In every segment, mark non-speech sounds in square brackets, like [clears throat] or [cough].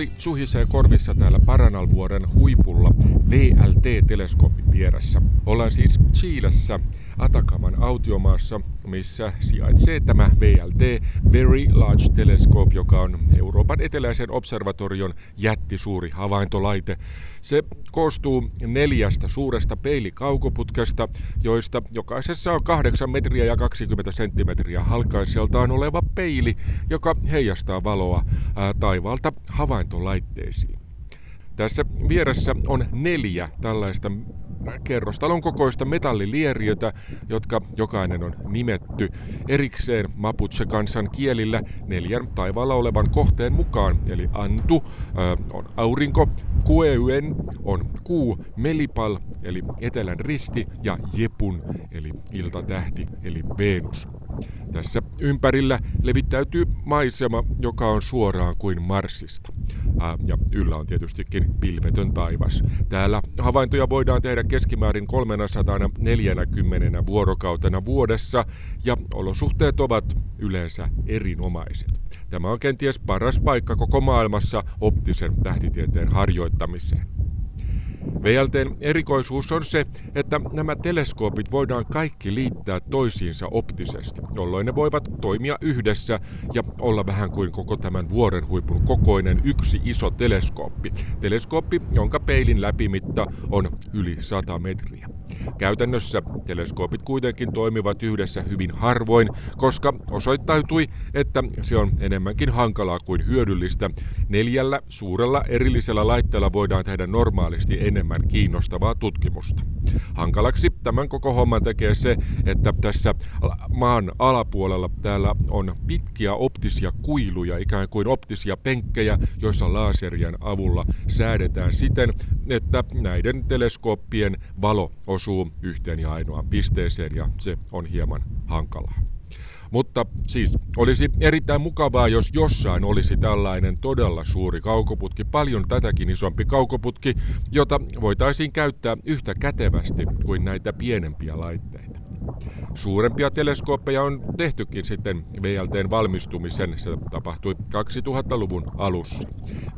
Tuuli suhisee korvissa täällä Paranalvuoren huipulla VLT-teleskoopin vieressä. Ollaan siis Chiilessä, Atakaman autiomaassa, missä sijaitsee tämä VLT, Very Large Telescope, joka on Euroopan eteläisen observatorion jättisuuri havaintolaite. Se koostuu neljästä suuresta peilikaukoputkesta, joista jokaisessa on 8 metriä ja 20 senttimetriä halkaiseltaan oleva peili, joka heijastaa valoa taivaalta havaintolaitteisiin. Tässä vieressä on neljä tällaista kerrostalon kokoista metallilieriötä, jotka jokainen on nimetty erikseen Mapuche-kansan kielillä neljän taivaalla olevan kohteen mukaan. Eli Antu äh, on aurinko, Kueuen on kuu, Melipal eli etelän risti ja Jepun eli iltatähti eli Venus. Tässä ympärillä levittäytyy maisema, joka on suoraan kuin Marsista. Ja yllä on tietystikin pilvetön taivas. Täällä havaintoja voidaan tehdä keskimäärin 340 vuorokautena vuodessa ja olosuhteet ovat yleensä erinomaiset. Tämä on kenties paras paikka koko maailmassa optisen tähtitieteen harjoittamiseen. VLTn erikoisuus on se, että nämä teleskoopit voidaan kaikki liittää toisiinsa optisesti, jolloin ne voivat toimia yhdessä ja olla vähän kuin koko tämän vuoren huipun kokoinen yksi iso teleskooppi. Teleskooppi, jonka peilin läpimitta on yli 100 metriä. Käytännössä teleskoopit kuitenkin toimivat yhdessä hyvin harvoin, koska osoittautui, että se on enemmänkin hankalaa kuin hyödyllistä. Neljällä suurella erillisellä laitteella voidaan tehdä normaalisti enemmän kiinnostavaa tutkimusta. Hankalaksi tämän koko homman tekee se, että tässä maan alapuolella täällä on pitkiä optisia kuiluja, ikään kuin optisia penkkejä, joissa laserien avulla säädetään siten, että näiden teleskooppien valo osuu yhteen ja ainoaan pisteeseen ja se on hieman hankalaa. Mutta siis olisi erittäin mukavaa, jos jossain olisi tällainen todella suuri kaukoputki, paljon tätäkin isompi kaukoputki, jota voitaisiin käyttää yhtä kätevästi kuin näitä pienempiä laitteita. Suurempia teleskooppeja on tehtykin sitten VLTn valmistumisen. Se tapahtui 2000-luvun alussa.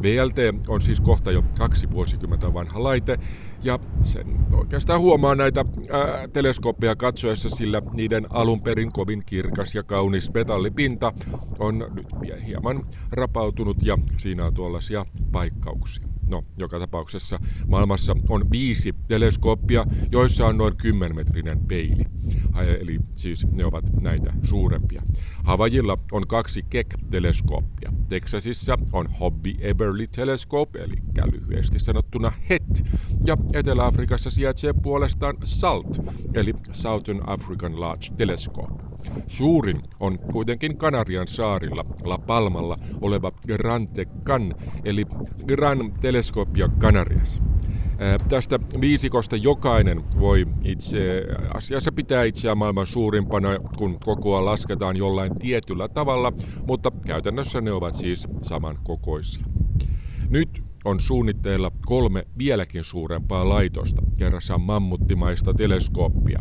VLT on siis kohta jo kaksi vuosikymmentä vanha laite ja sen oikeastaan huomaa näitä ää, teleskooppeja katsoessa, sillä niiden alun perin kovin kirkas ja kaunis metallipinta on nyt hieman rapautunut ja siinä on tuollaisia paikkauksia. No, joka tapauksessa maailmassa on viisi teleskooppia, joissa on noin 10 metrinen peili. Eli siis ne ovat näitä suurempia. Havajilla on kaksi Keck-teleskooppia. Texasissa on Hobby Eberly Telescope, eli lyhyesti sanottuna HET. Ja Etelä-Afrikassa sijaitsee puolestaan SALT, eli Southern African Large Telescope. Suurin on kuitenkin Kanarian saarilla La Palmalla oleva Gran Tecan, eli Gran Telescopia Canarias. Tästä viisikosta jokainen voi itse asiassa pitää itseään maailman suurimpana, kun kokoa lasketaan jollain tietyllä tavalla, mutta käytännössä ne ovat siis samankokoisia. Nyt on suunnitteilla kolme vieläkin suurempaa laitosta, kerrassaan mammuttimaista teleskooppia.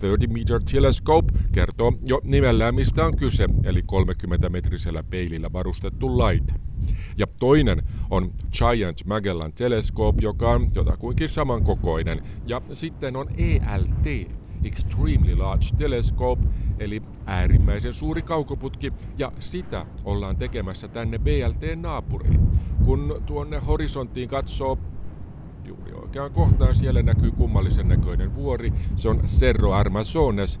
30 Meter Telescope kertoo jo nimellään mistä on kyse, eli 30-metrisellä peilillä varustettu laite. Ja toinen on Giant Magellan Telescope, joka on jotakuinkin samankokoinen. Ja sitten on ELT, Extremely Large Telescope, eli äärimmäisen suuri kaukoputki, ja sitä ollaan tekemässä tänne BLT-naapuriin. Kun tuonne horisonttiin katsoo juuri oikeaan kohtaan. Siellä näkyy kummallisen näköinen vuori. Se on Cerro Armazones.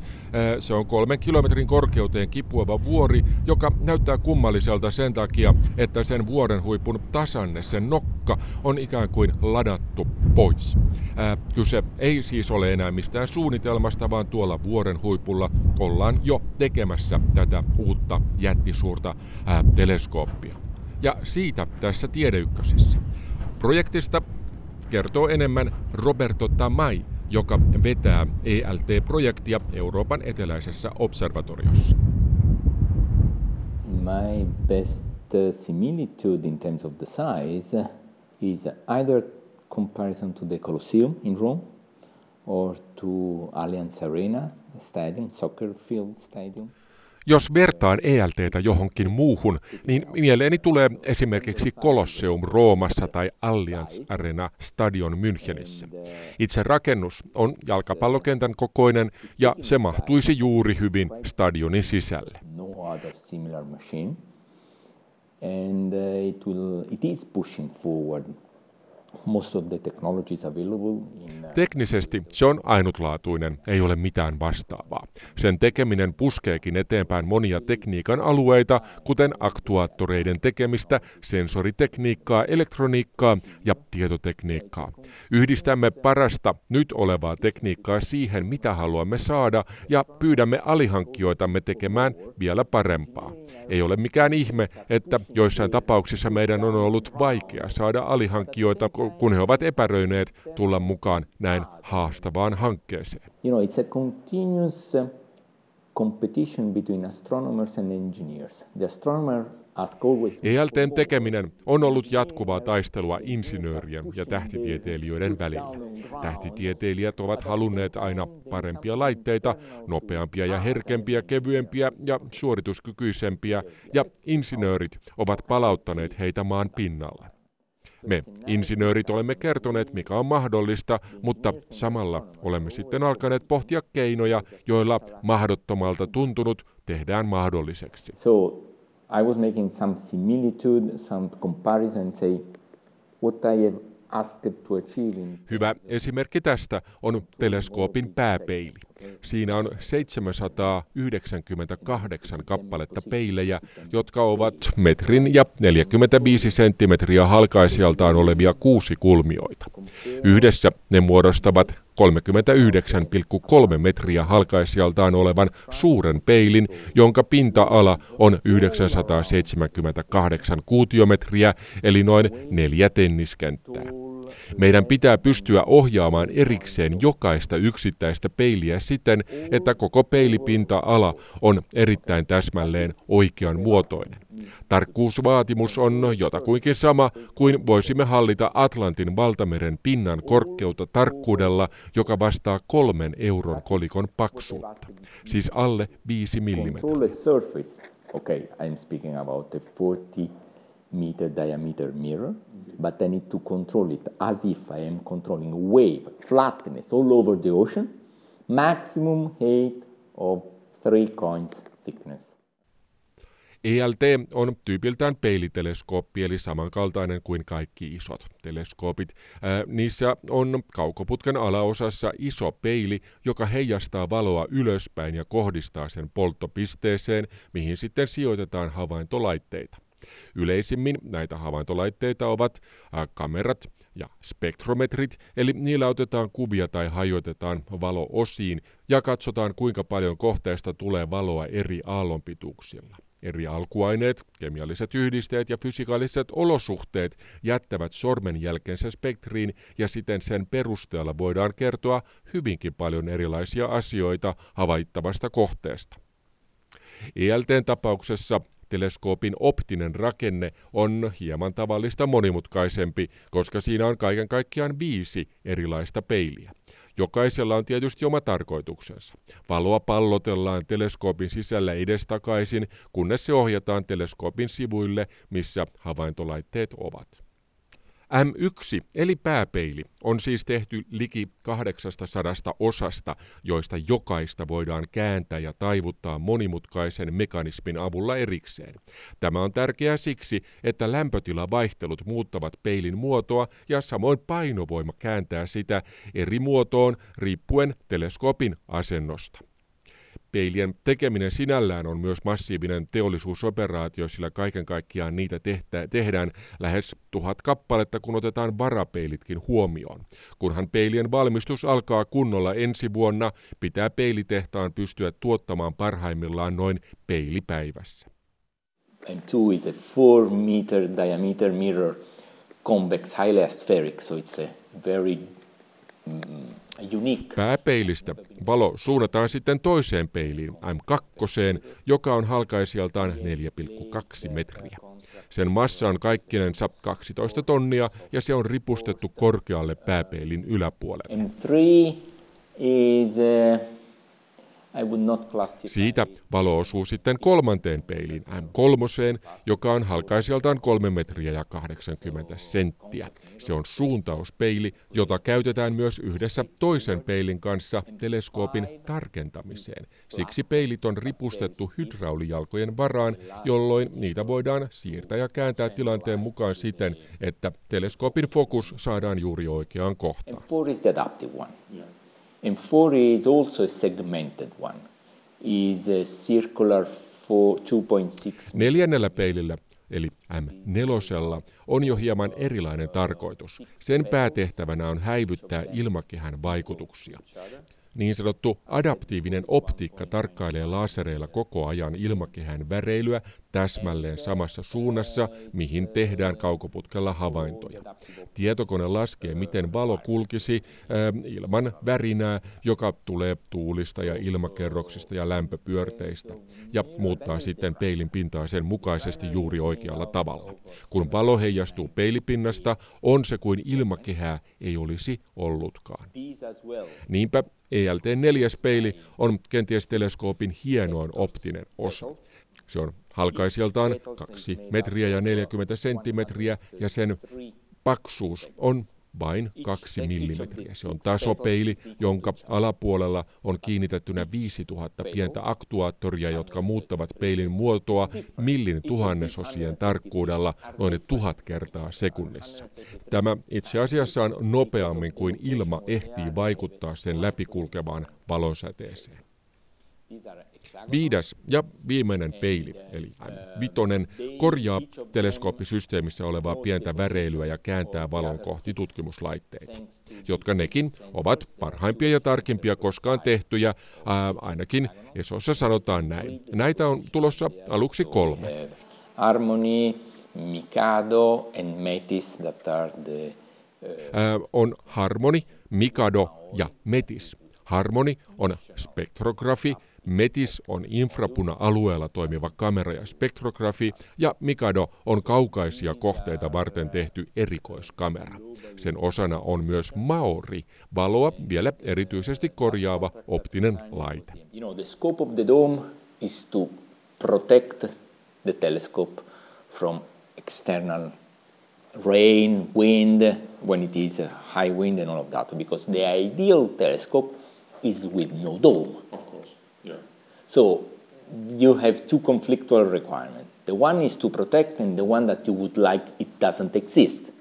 Se on kolmen kilometrin korkeuteen kipuava vuori, joka näyttää kummalliselta sen takia, että sen vuoren huipun tasanne, sen nokka, on ikään kuin ladattu pois. Kyse ei siis ole enää mistään suunnitelmasta, vaan tuolla vuoren huipulla ollaan jo tekemässä tätä uutta jättisuurta teleskooppia. Ja siitä tässä Tiedeykkösessä. Projektista kertoo enemmän Roberto Tamai, joka vetää ELT-projektia Euroopan eteläisessä observatoriossa. My best similitude in terms of the size is either comparison to the Colosseum in Rome or to Allianz Arena stadium, soccer field stadium. Jos vertaan ELTtä johonkin muuhun, niin mieleeni tulee esimerkiksi Colosseum Roomassa tai Allianz Arena Stadion Münchenissä. Itse rakennus on jalkapallokentän kokoinen ja se mahtuisi juuri hyvin stadionin sisälle. No and uh, it will it is pushing forward uh, Teknisesti se on ainutlaatuinen, ei ole mitään vastaavaa. Sen tekeminen puskeekin eteenpäin monia tekniikan alueita, kuten aktuaattoreiden tekemistä, sensoritekniikkaa, elektroniikkaa ja tietotekniikkaa. Yhdistämme parasta nyt olevaa tekniikkaa siihen, mitä haluamme saada, ja pyydämme alihankkijoitamme tekemään vielä parempaa. Ei ole mikään ihme, että joissain tapauksissa meidän on ollut vaikea saada alihankkijoita, kun he ovat epäröineet tulla mukaan näin haastavaan hankkeeseen. You know, it's a continuous uh, competition between astronomers and engineers. The astronomers ELTn tekeminen on ollut jatkuvaa taistelua insinöörien ja tähtitieteilijöiden välillä. Tähtitieteilijät ovat halunneet aina parempia laitteita, nopeampia ja herkempiä, kevyempiä ja suorituskykyisempiä, ja insinöörit ovat palauttaneet heitä maan pinnalle. Me insinöörit olemme kertoneet, mikä on mahdollista, mutta samalla olemme sitten alkaneet pohtia keinoja, joilla mahdottomalta tuntunut tehdään mahdolliseksi. So I was making some similitude, some comparison, say what I have Hyvä esimerkki tästä on teleskoopin pääpeili. Siinä on 798 kappaletta peilejä, jotka ovat metrin ja 45 senttimetriä halkaisijaltaan olevia kuusi kulmioita. Yhdessä ne muodostavat 39,3 metriä halkaisijaltaan olevan suuren peilin, jonka pinta-ala on 978 kuutiometriä, eli noin neljä tenniskenttää. Meidän pitää pystyä ohjaamaan erikseen jokaista yksittäistä peiliä siten, että koko peilipinta-ala on erittäin täsmälleen oikean muotoinen. Tarkkuusvaatimus on jotakuinkin sama kuin voisimme hallita Atlantin valtameren pinnan korkeutta tarkkuudella, joka vastaa kolmen euron kolikon paksuutta, siis alle 5 mm. Okay, I'm speaking about a 40 meter diameter mirror, but I need to control it as if I am controlling wave, flatness all over the ocean, maximum height of three coins thickness. ELT on tyypiltään peiliteleskooppi, eli samankaltainen kuin kaikki isot teleskoopit. Niissä on kaukoputken alaosassa iso peili, joka heijastaa valoa ylöspäin ja kohdistaa sen polttopisteeseen, mihin sitten sijoitetaan havaintolaitteita. Yleisimmin näitä havaintolaitteita ovat kamerat ja spektrometrit, eli niillä otetaan kuvia tai hajoitetaan valo osiin ja katsotaan kuinka paljon kohteesta tulee valoa eri aallonpituuksilla. Eri alkuaineet, kemialliset yhdisteet ja fysikaaliset olosuhteet jättävät sormenjälkensä spektriin ja siten sen perusteella voidaan kertoa hyvinkin paljon erilaisia asioita havaittavasta kohteesta. ELTn tapauksessa teleskoopin optinen rakenne on hieman tavallista monimutkaisempi, koska siinä on kaiken kaikkiaan viisi erilaista peiliä. Jokaisella on tietysti oma tarkoituksensa. Valoa pallotellaan teleskoopin sisällä edestakaisin, kunnes se ohjataan teleskoopin sivuille, missä havaintolaitteet ovat. M1 eli pääpeili on siis tehty liki 800 osasta, joista jokaista voidaan kääntää ja taivuttaa monimutkaisen mekanismin avulla erikseen. Tämä on tärkeää siksi, että lämpötilavaihtelut muuttavat peilin muotoa ja samoin painovoima kääntää sitä eri muotoon riippuen teleskoopin asennosta. Peilien tekeminen sinällään on myös massiivinen teollisuusoperaatio, sillä kaiken kaikkiaan niitä tehtä, tehdään lähes tuhat kappaletta, kun otetaan varapeilitkin huomioon. Kunhan peilien valmistus alkaa kunnolla ensi vuonna, pitää peilitehtaan pystyä tuottamaan parhaimmillaan noin peilipäivässä. M2 is a 4 meter diameter mirror, convex, highly aspheric, so it's a very mm, Pääpeilistä valo suunnataan sitten toiseen peiliin, M2, joka on halkaisijaltaan 4,2 metriä. Sen massa on kaikkinensa 12 tonnia ja se on ripustettu korkealle pääpeilin yläpuolelle. M3 is uh, Siitä valo osuu sitten kolmanteen peiliin, M3, joka on halkaisijaltaan 3 metriä ja 80 senttiä. Se on suuntauspeili, jota käytetään myös yhdessä toisen peilin kanssa teleskoopin tarkentamiseen. Siksi peilit on ripustettu hydraulijalkojen varaan, jolloin niitä voidaan siirtää ja kääntää tilanteen mukaan siten, että teleskoopin fokus saadaan juuri oikeaan kohtaan. And 4 is also a segmented one. Is a circular 2.6. Neljännellä peilillä eli M4, on jo hieman erilainen tarkoitus. Sen päätehtävänä on häivyttää ilmakehän vaikutuksia. Niin sanottu adaptiivinen optiikka tarkkailee lasereilla koko ajan ilmakehän väreilyä täsmälleen samassa suunnassa, mihin tehdään kaukoputkella havaintoja. Tietokone laskee, miten valo kulkisi äh, ilman värinää, joka tulee tuulista ja ilmakerroksista ja lämpöpyörteistä, ja muuttaa sitten peilin pintaa sen mukaisesti juuri oikealla tavalla. Kun valo heijastuu peilipinnasta, on se kuin ilmakehää ei olisi ollutkaan. Niinpä ELT4 peili on kenties teleskoopin hienoin optinen osa. Se on halkaisijaltaan 2 metriä ja 40 senttimetriä ja sen paksuus on vain kaksi millimetriä. Se on tasopeili, jonka alapuolella on kiinnitettynä 5000 pientä aktuaattoria, jotka muuttavat peilin muotoa millin tuhannesosien tarkkuudella noin tuhat kertaa sekunnissa. Tämä itse asiassa on nopeammin kuin ilma ehtii vaikuttaa sen läpikulkevaan valonsäteeseen. Viides ja viimeinen peili, eli vitonen, korjaa teleskooppisysteemissä olevaa pientä väreilyä ja kääntää valon kohti tutkimuslaitteita, jotka nekin ovat parhaimpia ja tarkimpia koskaan tehtyjä, ää, ainakin Esossa sanotaan näin. Näitä on tulossa aluksi kolme. Harmony, Mikado and Metis that are the, ää, on Harmony, Mikado ja Metis. Harmony on spektrografi, METIS on infrapuna-alueella toimiva kamera ja spektrografi ja Mikado on kaukaisia kohteita varten tehty erikoiskamera. Sen osana on myös Maori, valoa vielä erityisesti korjaava optinen laite. You know, the scope of the dome is to protect the telescope from external rain, wind, when it is a high wind and all of that, because the ideal telescope is with no dome. Of course, yeah. So you have two conflictual requirements. The one is to protect and the one that you would like it doesn't exist.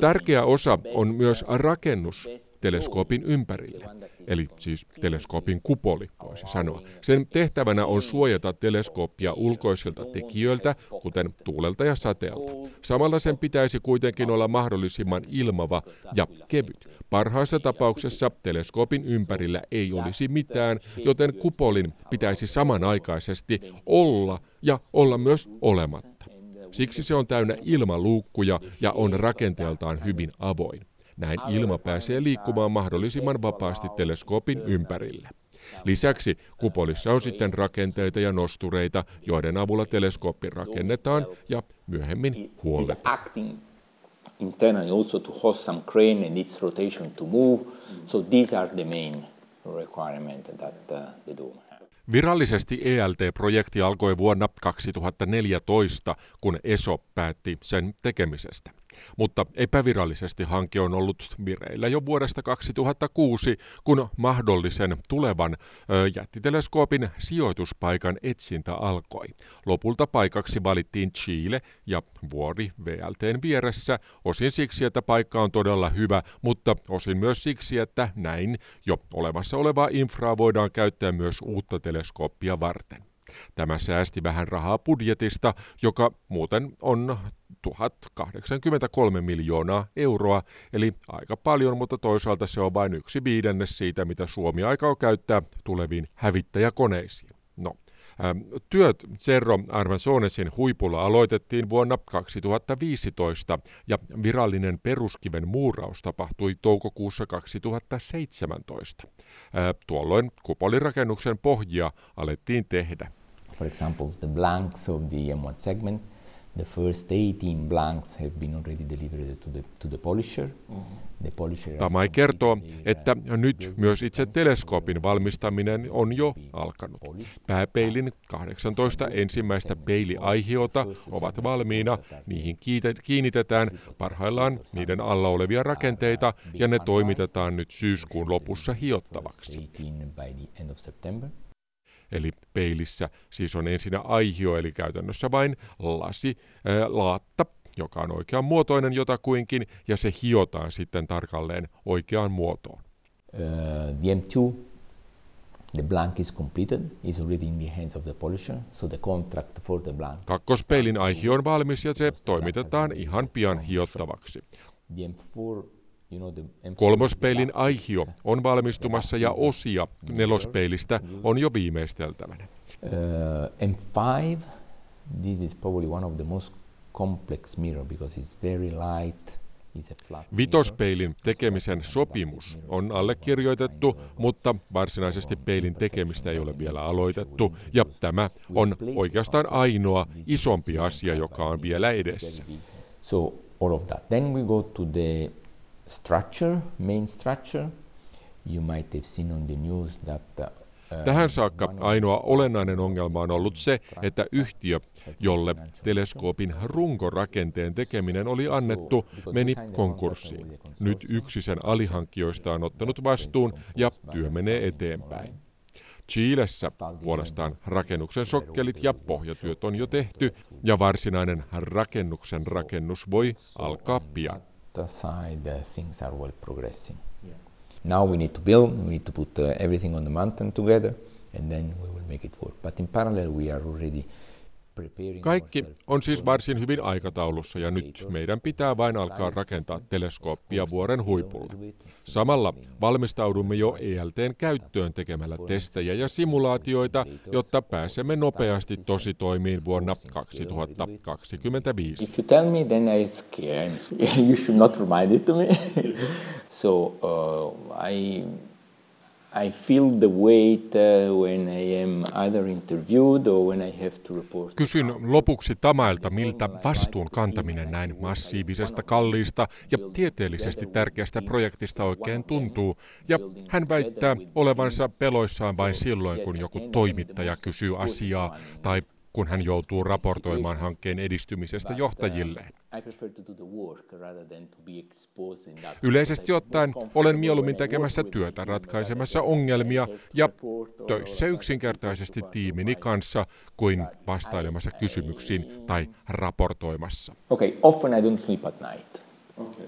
Tärkeä osa on myös rakennus teleskoopin ympärille, eli siis teleskoopin kupoli, voisi sanoa. Sen tehtävänä on suojata teleskooppia ulkoisilta tekijöiltä, kuten tuulelta ja sateelta. Samalla sen pitäisi kuitenkin olla mahdollisimman ilmava ja kevyt. Parhaassa tapauksessa teleskoopin ympärillä ei olisi mitään, joten kupolin pitäisi samanaikaisesti olla ja olla myös olematta. Siksi se on täynnä ilmaluukkuja ja on rakenteeltaan hyvin avoin. Näin ilma pääsee liikkumaan mahdollisimman vapaasti teleskoopin ympärille. Lisäksi kupolissa on sitten rakenteita ja nostureita, joiden avulla teleskooppi rakennetaan ja myöhemmin huolletaan. Internally also to host some crane and its rotation to move. So these are the main requirements that uh, the dome Virallisesti ELT-projekti alkoi vuonna 2014, kun ESO päätti sen tekemisestä. Mutta epävirallisesti hanke on ollut vireillä jo vuodesta 2006, kun mahdollisen tulevan jättiteleskoopin sijoituspaikan etsintä alkoi. Lopulta paikaksi valittiin Chile ja vuori VLTn vieressä, osin siksi, että paikka on todella hyvä, mutta osin myös siksi, että näin jo olemassa olevaa infraa voidaan käyttää myös uutta teleskooppia varten. Tämä säästi vähän rahaa budjetista, joka muuten on 1083 miljoonaa euroa, eli aika paljon, mutta toisaalta se on vain yksi viidennes siitä, mitä Suomi aikaa käyttää tuleviin hävittäjäkoneisiin. No, Työt Cerro Armazonesin huipulla aloitettiin vuonna 2015 ja virallinen peruskiven muuraus tapahtui toukokuussa 2017. Äh, tuolloin kupolirakennuksen pohjia alettiin tehdä. For example, the blanks of the M1 segment The first 18 blanks have been already delivered to the, to the polisher. The polisher Tamai kertoo, että nyt myös itse teleskoopin valmistaminen on jo alkanut. Pääpeilin 18 ensimmäistä peiliaihiota ovat valmiina, niihin kiinnitetään parhaillaan niiden alla olevia rakenteita ja ne toimitetaan nyt syyskuun lopussa hiottavaksi. Eli peilissä siis on ensinnä aihio, eli käytännössä vain lasi, ää, laatta, joka on oikean muotoinen jotakuinkin, ja se hiotaan sitten tarkalleen oikeaan muotoon. Uh, the M2 The blank is completed, is already in the hands of the polisher, so the contract for the blank. Kakkospeilin aihio on valmis ja se toimitetaan ihan pian hiottavaksi. The M4 Kolmospeilin aihio on valmistumassa ja osia nelospeilistä on jo viimeisteltävänä. Uh, M5, this is probably one of the most complex mirror because it's very light. Vitospeilin tekemisen sopimus on allekirjoitettu, mutta varsinaisesti peilin tekemistä ei ole vielä aloitettu, ja tämä on oikeastaan ainoa isompi asia, joka on vielä edessä. So all of that. Then we go to the structure, main structure. You might have seen on the news that uh, Tähän saakka ainoa olennainen ongelma on ollut se, että yhtiö, jolle teleskoopin runkorakenteen tekeminen oli annettu, meni konkurssiin. Nyt yksi sen alihankkijoista on ottanut vastuun ja työ menee eteenpäin. Chilessä puolestaan rakennuksen sokkelit ja pohjatyöt on jo tehty ja varsinainen rakennuksen rakennus voi alkaa pian side, uh, things are well progressing. Yeah. Now we need to build, we need to put uh, everything on the mountain together, and then we will make it work. But in parallel, we are already Kaikki on siis varsin hyvin aikataulussa ja nyt meidän pitää vain alkaa rakentaa teleskooppia vuoren huipulla. Samalla valmistaudumme jo ELTn käyttöön tekemällä testejä ja simulaatioita, jotta pääsemme nopeasti tositoimiin vuonna 2025. If you tell me, then I scare. [laughs] You should not remind it to me. [laughs] so uh, I I feel the weight uh, when I am either interviewed or when I have to report. Kysyn lopuksi Tamailta, miltä vastuun kantaminen näin massiivisesta, kalliista ja tieteellisesti tärkeästä projektista oikein tuntuu. Ja hän väittää olevansa peloissaan vain silloin, kun joku toimittaja kysyy asiaa tai kun hän joutuu raportoimaan hankkeen edistymisestä johtajilleen. Yleisesti ottaen olen mieluummin tekemässä työtä ratkaisemassa ongelmia ja töissä yksinkertaisesti tiimini kanssa kuin vastailemassa kysymyksiin tai raportoimassa. Okay, often I don't sleep at night. Okay.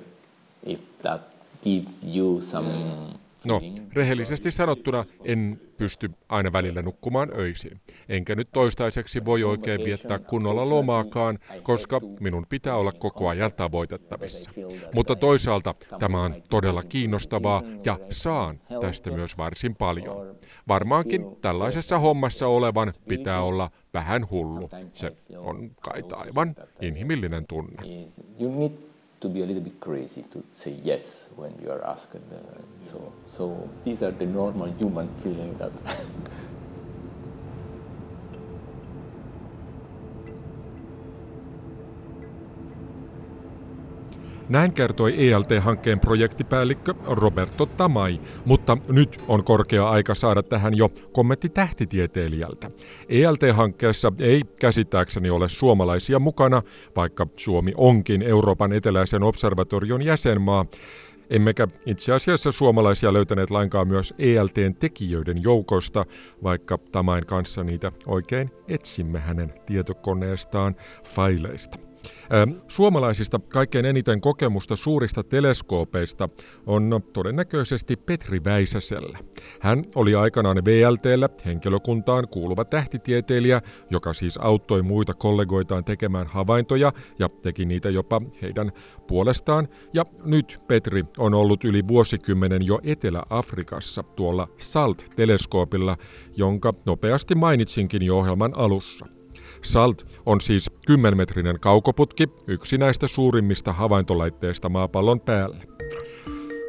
If that gives you some No, rehellisesti sanottuna en pysty aina välillä nukkumaan öisin. Enkä nyt toistaiseksi voi oikein viettää kunnolla lomaakaan, koska minun pitää olla koko ajan tavoitettavissa. Mutta toisaalta tämä on todella kiinnostavaa ja saan tästä myös varsin paljon. Varmaankin tällaisessa hommassa olevan pitää olla vähän hullu. Se on kai aivan inhimillinen tunne to be a little bit crazy to say yes when you are asked. Uh, so, so these are the normal human feeling that. [laughs] Näin kertoi ELT-hankkeen projektipäällikkö Roberto Tamai, mutta nyt on korkea aika saada tähän jo kommentti tähtitieteilijältä. ELT-hankkeessa ei käsittääkseni ole suomalaisia mukana, vaikka Suomi onkin Euroopan eteläisen observatorion jäsenmaa. Emmekä itse asiassa suomalaisia löytäneet lainkaan myös ELTn tekijöiden joukosta, vaikka Tamain kanssa niitä oikein etsimme hänen tietokoneestaan faileista. Suomalaisista kaikkein eniten kokemusta suurista teleskoopeista on todennäköisesti Petri Väisäsellä. Hän oli aikanaan VLTllä henkilökuntaan kuuluva tähtitieteilijä, joka siis auttoi muita kollegoitaan tekemään havaintoja ja teki niitä jopa heidän puolestaan. Ja nyt Petri on ollut yli vuosikymmenen jo Etelä-Afrikassa tuolla SALT-teleskoopilla, jonka nopeasti mainitsinkin jo ohjelman alussa. SALT on siis 10-metrinen kaukoputki, yksi näistä suurimmista havaintolaitteista maapallon päällä.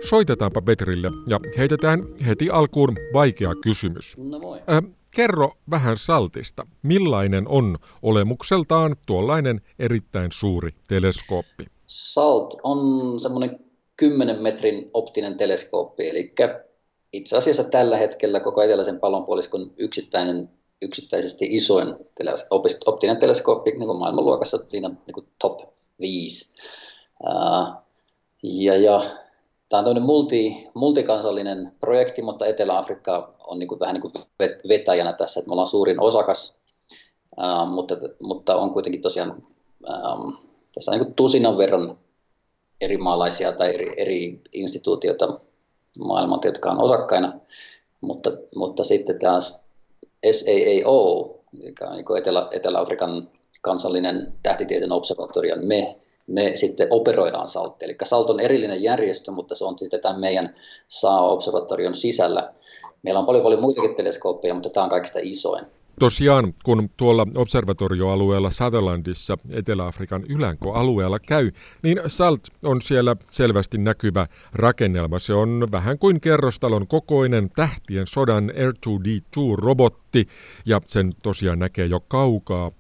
Soitetaanpa Petrille ja heitetään heti alkuun vaikea kysymys. No moi. Äh, kerro vähän saltista. Millainen on olemukseltaan tuollainen erittäin suuri teleskooppi? SALT on semmoinen 10 metrin optinen teleskooppi, eli itse asiassa tällä hetkellä koko eteläisen pallonpuoliskon yksittäinen, yksittäisesti isoin teles, optinen teleskooppi niin kuin maailmanluokassa, siinä niin kuin top 5. Uh, ja, ja Tämä on multi, multikansallinen projekti, mutta Etelä-Afrikka on niin kuin, vähän niin kuin vetäjänä tässä, että me ollaan suurin osakas, uh, mutta, mutta on kuitenkin tosiaan, um, tässä on niin kuin tusinan verran eri maalaisia tai eri, eri instituutioita maailmalta, jotka on osakkaina, mutta, mutta sitten tämä SAAO, joka on niin Etelä, Etelä-Afrikan kansallinen tähtitieteen observatorio, me, me sitten operoidaan SALT. Eli SALT on erillinen järjestö, mutta se on sitten tämän meidän SAO-observatorion sisällä. Meillä on paljon paljon muitakin teleskooppeja, mutta tämä on kaikista isoin. Tosiaan, kun tuolla observatorioalueella Sutherlandissa, Etelä-Afrikan ylänkoalueella käy, niin SALT on siellä selvästi näkyvä rakennelma. Se on vähän kuin kerrostalon kokoinen tähtien sodan R2D2-robotti, ja sen tosiaan näkee jo kaukaa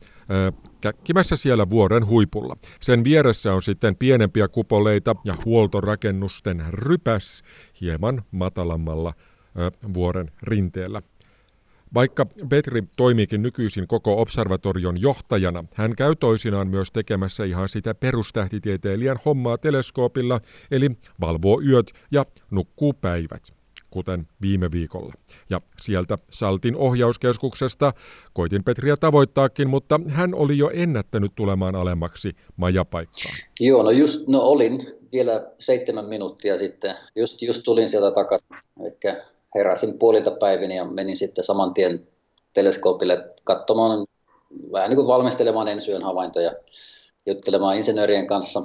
käkkimässä siellä vuoren huipulla. Sen vieressä on sitten pienempiä kupoleita ja huoltorakennusten rypäs hieman matalammalla vuoren rinteellä. Vaikka Petri toimiikin nykyisin koko observatorion johtajana, hän käy toisinaan myös tekemässä ihan sitä perustähtitieteilijän hommaa teleskoopilla, eli valvoo yöt ja nukkuu päivät kuten viime viikolla. Ja sieltä Saltin ohjauskeskuksesta koitin Petriä tavoittaakin, mutta hän oli jo ennättänyt tulemaan alemmaksi majapaikkaan. Joo, no just, no olin vielä seitsemän minuuttia sitten. Just, just tulin sieltä takaisin. Eli heräsin puolilta päivin ja menin sitten saman tien teleskoopille katsomaan, vähän niin kuin valmistelemaan ensiyön havaintoja, juttelemaan insinöörien kanssa.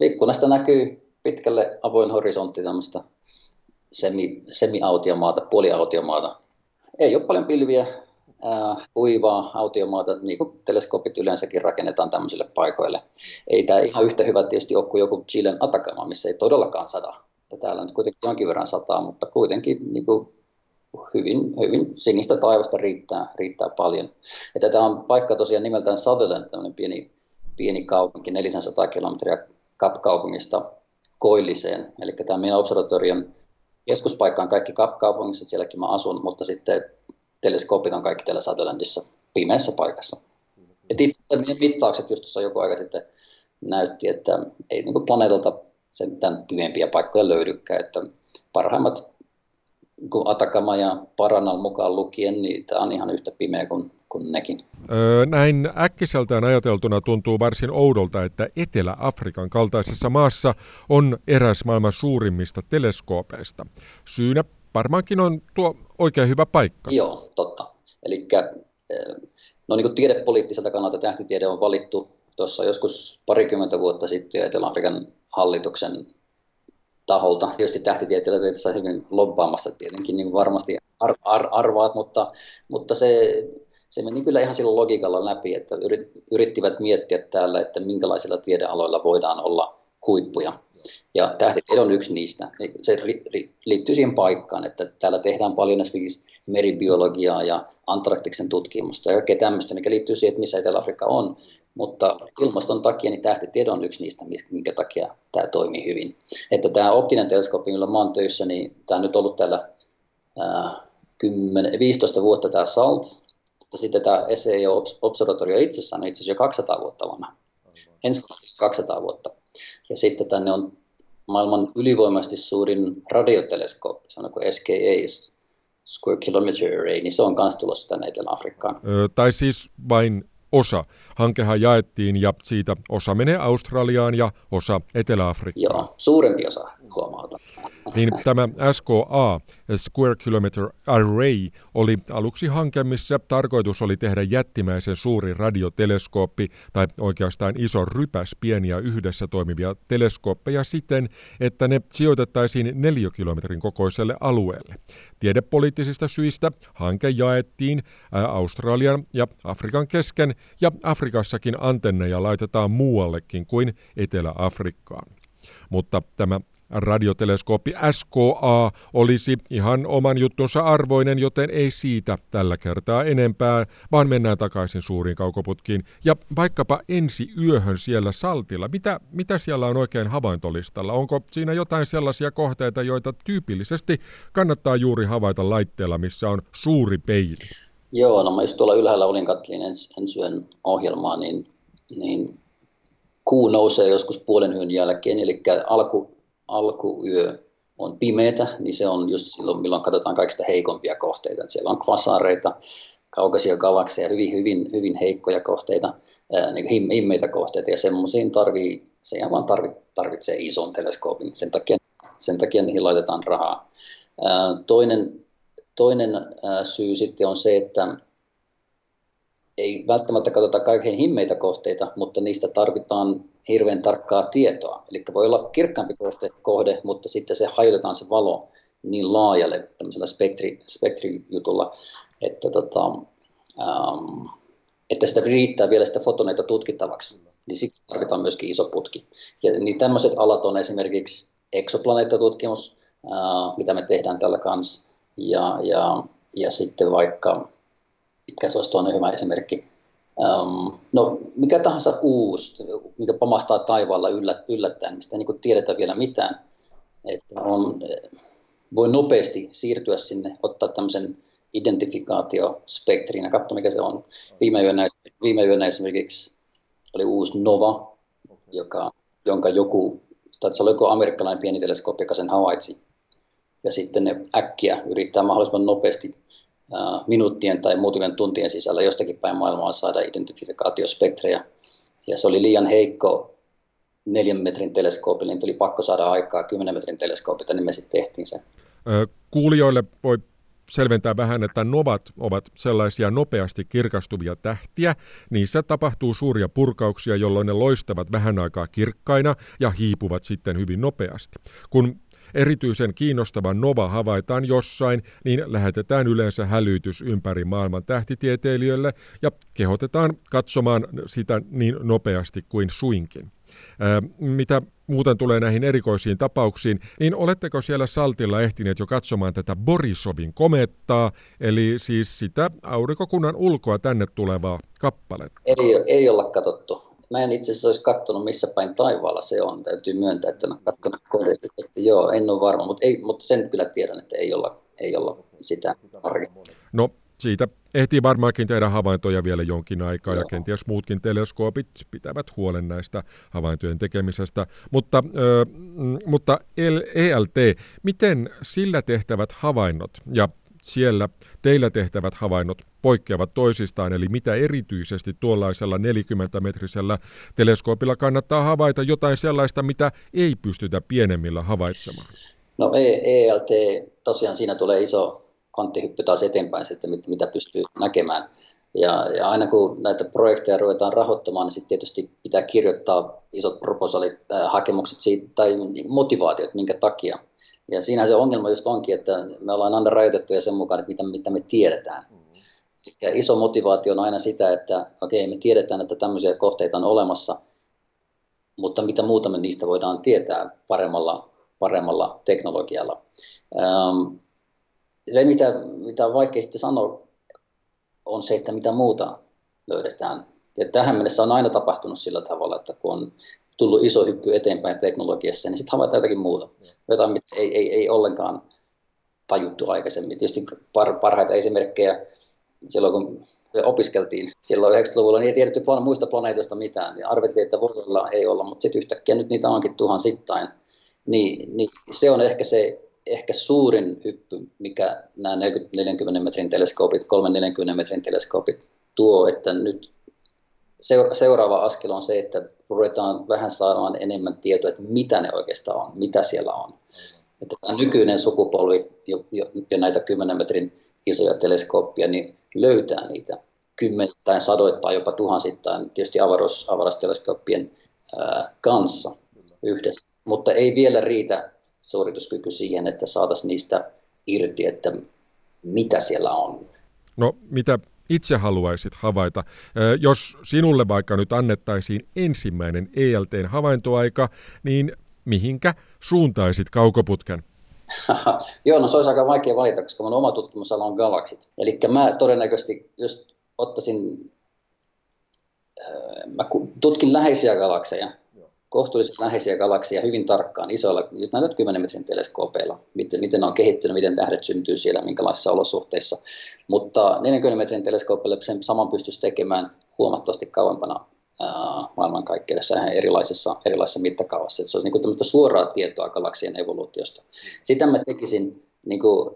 Ikkunasta näkyy pitkälle avoin horisontti tämmöistä semi, semi-autiomaata, puoliautiomaata. Ei ole paljon pilviä, ää, uivaa autiomaata, niin kuin teleskoopit yleensäkin rakennetaan tämmöisille paikoille. Ei tämä ihan yhtä hyvä tietysti ole kuin joku Chilen Atacama, missä ei todellakaan sada. Täällä nyt kuitenkin jonkin verran sataa, mutta kuitenkin niin kuin hyvin, hyvin sinistä taivasta riittää, riittää paljon. Että tämä on paikka tosiaan nimeltään Sutherland, tämmöinen pieni, pieni kaupunki, 400 kilometriä Kap-kaupungista Koilliseen. Eli tämä meidän observatorion keskuspaikka on kaikki kaupungissa, sielläkin mä asun, mutta sitten teleskoopit on kaikki täällä Sutherlandissa pimeässä paikassa. Et itse asiassa mittaukset just tuossa joku aika sitten näytti, että ei niin planeetalta sen tämän pimeämpiä paikkoja löydykään, että parhaimmat kun Atakama ja Paranal mukaan lukien, niin tämä on ihan yhtä pimeä kuin, kuin nekin. Öö, näin äkkiseltään ajateltuna tuntuu varsin oudolta, että Etelä-Afrikan kaltaisessa maassa on eräs maailman suurimmista teleskoopeista. Syynä varmaankin on tuo oikein hyvä paikka. Joo, totta. Eli no niin kuin tiedepoliittiselta kannalta tähtitiede on valittu tuossa joskus parikymmentä vuotta sitten Etelä-Afrikan hallituksen taholta. Tietysti tähtitieteilijöitä hyvin lobbaamassa tietenkin, niin varmasti ar- ar- arvaat, mutta, mutta se, se meni kyllä ihan sillä logiikalla läpi, että yrittivät miettiä täällä, että minkälaisilla tiedealoilla voidaan olla huippuja. Ja tähtitiede on yksi niistä. Se ri- ri- liittyy siihen paikkaan, että täällä tehdään paljon esimerkiksi meribiologiaa ja Antarktiksen tutkimusta ja kaikkea tämmöistä, mikä liittyy siihen, että missä Etelä-Afrikka on. Mutta ilmaston takia niin tähtitiede on yksi niistä, minkä takia tämä toimii hyvin. Että tämä optinen teleskooppi, millä mä oon töissä, niin tämä on nyt ollut täällä ää, 10, 15 vuotta tämä SALT, mutta sitten tämä SEO-observatorio itsessään on itse asiassa jo 200 vuotta vanha. Ensi 200 vuotta. Ja sitten tänne on maailman ylivoimaisesti suurin radioteleskooppi, se on kuin SKA, Square Kilometer Array, niin se on myös tulossa tänne Etelä-Afrikkaan. Ö, tai siis vain osa. Hankehan jaettiin ja siitä osa menee Australiaan ja osa Etelä-Afrikkaan. Joo, suurempi osa huomauta. Niin tämä SKA, Square Kilometer Array, oli aluksi hanke, missä tarkoitus oli tehdä jättimäisen suuri radioteleskooppi, tai oikeastaan iso rypäs pieniä yhdessä toimivia teleskooppeja siten, että ne sijoitettaisiin neliökilometrin kokoiselle alueelle. Tiedepoliittisista syistä hanke jaettiin Australian ja Afrikan kesken, ja Afrikassakin antenneja laitetaan muuallekin kuin Etelä-Afrikkaan. Mutta tämä radioteleskooppi SKA olisi ihan oman juttunsa arvoinen, joten ei siitä tällä kertaa enempää, vaan mennään takaisin suuriin kaukoputkiin. Ja vaikkapa ensi yöhön siellä Saltilla, mitä, mitä siellä on oikein havaintolistalla? Onko siinä jotain sellaisia kohteita, joita tyypillisesti kannattaa juuri havaita laitteella, missä on suuri peili? Joo, no mä just tuolla ylhäällä olin kattelin ens, ensi yön ohjelmaa, niin, niin kuu nousee joskus puolen yön jälkeen, eli alku, alkuyö on pimeätä, niin se on just silloin, milloin katsotaan kaikista heikompia kohteita. Siellä on kvasareita, kaukaisia galakseja, hyvin, hyvin, hyvin heikkoja kohteita, ää, niin himmeitä kohteita, ja semmoisiin tarvii, se ihan vaan tarvit, tarvitsee ison teleskoopin, sen takia, sen takia niihin laitetaan rahaa. Toinen toinen syy sitten on se, että ei välttämättä katsota kaikkein himmeitä kohteita, mutta niistä tarvitaan hirveän tarkkaa tietoa. Eli voi olla kirkkaampi kohde, kohde mutta sitten se hajotetaan se valo niin laajalle tämmöisellä spektri, spektrijutulla, että, tota, ähm, että sitä riittää vielä sitä fotoneita tutkittavaksi. Niin siksi tarvitaan myöskin iso putki. Ja niin tämmöiset alat on esimerkiksi eksoplaneettatutkimus, äh, mitä me tehdään tällä kanssa, ja, ja, ja sitten vaikka mikä se olisi toinen hyvä esimerkki. Um, no, mikä tahansa uusi, mikä pamahtaa taivaalla yllät, yllättäen, mistä ei niin tiedetä vielä mitään. Että on, voi nopeasti siirtyä sinne, ottaa tämmöisen identifikaatiospektriin ja katsoa, mikä se on. Viime yönä, viime yönä esimerkiksi oli uusi Nova, joka, jonka joku, tai se oli joku amerikkalainen pieni teleskooppi, joka sen havaitsi. Ja sitten ne äkkiä yrittää mahdollisimman nopeasti minuuttien tai muutamien tuntien sisällä jostakin päin maailmaa saada identifikaatiospektrejä. Ja se oli liian heikko neljän metrin teleskoopille, niin tuli pakko saada aikaa kymmenen metrin teleskoopilta, niin me sitten tehtiin se. Kuulijoille voi selventää vähän, että novat ovat sellaisia nopeasti kirkastuvia tähtiä. Niissä tapahtuu suuria purkauksia, jolloin ne loistavat vähän aikaa kirkkaina ja hiipuvat sitten hyvin nopeasti. Kun erityisen kiinnostava nova havaitaan jossain, niin lähetetään yleensä hälytys ympäri maailman tähtitieteilijöille ja kehotetaan katsomaan sitä niin nopeasti kuin suinkin. Ää, mitä muuten tulee näihin erikoisiin tapauksiin, niin oletteko siellä Saltilla ehtineet jo katsomaan tätä Borisovin komettaa, eli siis sitä aurinkokunnan ulkoa tänne tulevaa kappaletta? Ei, ei olla katsottu mä en itse asiassa olisi katsonut, missä päin taivaalla se on. Täytyy myöntää, että en ole katsonut kohdista. Että joo, en ole varma, mutta, ei, mutta sen kyllä tiedän, että ei olla, ei olla sitä tarvittu. No, siitä ehtii varmaankin tehdä havaintoja vielä jonkin aikaa, Joo. ja kenties muutkin teleskoopit pitävät huolen näistä havaintojen tekemisestä. Mutta, ö, mutta ELT, miten sillä tehtävät havainnot ja siellä teillä tehtävät havainnot poikkeavat toisistaan, eli mitä erityisesti tuollaisella 40-metrisellä teleskoopilla kannattaa havaita jotain sellaista, mitä ei pystytä pienemmillä havaitsemaan? No ELT, tosiaan siinä tulee iso kvanttihyppy taas eteenpäin, että mitä pystyy näkemään. Ja, ja aina kun näitä projekteja ruvetaan rahoittamaan, niin sitten tietysti pitää kirjoittaa isot proposalit, äh, hakemukset siitä, tai motivaatiot, minkä takia ja siinä se ongelma just onkin, että me ollaan aina rajoitettuja sen mukaan, että mitä, mitä me tiedetään. Mm. Eli iso motivaatio on aina sitä, että okei, me tiedetään, että tämmöisiä kohteita on olemassa, mutta mitä muuta me niistä voidaan tietää paremmalla, paremmalla teknologialla. Ähm, se, mitä, mitä on vaikea sitten sanoa, on se, että mitä muuta löydetään. Ja tähän mennessä on aina tapahtunut sillä tavalla, että kun on tullut iso hyppy eteenpäin teknologiassa, niin sitten havaitaan jotakin muuta. Jotain, mitä ei, ei, ei ollenkaan tajuttu aikaisemmin. Tietysti par, parhaita esimerkkejä silloin, kun opiskeltiin silloin 90-luvulla, niin ei tiedetty muista planeetoista mitään. Ja arveltiin, että voi olla, ei olla, mutta sitten yhtäkkiä nyt niitä onkin tuhansittain. Niin, niin se on ehkä se ehkä suurin hyppy, mikä nämä 40 metrin teleskoopit, 340 metrin teleskoopit tuo, että nyt seuraava askel on se, että ruvetaan vähän saamaan enemmän tietoa, että mitä ne oikeastaan on, mitä siellä on. Että tämä nykyinen sukupolvi jo, jo, jo näitä 10 metrin isoja teleskooppia, niin löytää niitä kymmenittäin, sadoittain, jopa tuhansittain, tietysti avaruus, avaruusteleskooppien ää, kanssa yhdessä. Mutta ei vielä riitä suorituskyky siihen, että saataisiin niistä irti, että mitä siellä on. No mitä itse haluaisit havaita. Jos sinulle vaikka nyt annettaisiin ensimmäinen ELTn havaintoaika, niin mihinkä suuntaisit kaukoputken? [laughs] Joo, no se olisi aika vaikea valita, koska mun oma tutkimusala on galaksit. Eli mä todennäköisesti just ottaisin, mä tutkin läheisiä galakseja, kohtuullisen läheisiä galakseja hyvin tarkkaan isoilla, just näitä 10 metrin teleskoopeilla, miten, miten ne on kehittynyt, miten tähdet syntyy siellä, minkälaisissa olosuhteissa. Mutta 40 metrin teleskoopille sen saman pystyisi tekemään huomattavasti kauempana maailmankaikkeudessa erilaisissa, erilaisissa mittakaavassa. Että se olisi niin kuin suoraa tietoa galaksien evoluutiosta. Sitä mä tekisin niin kuin,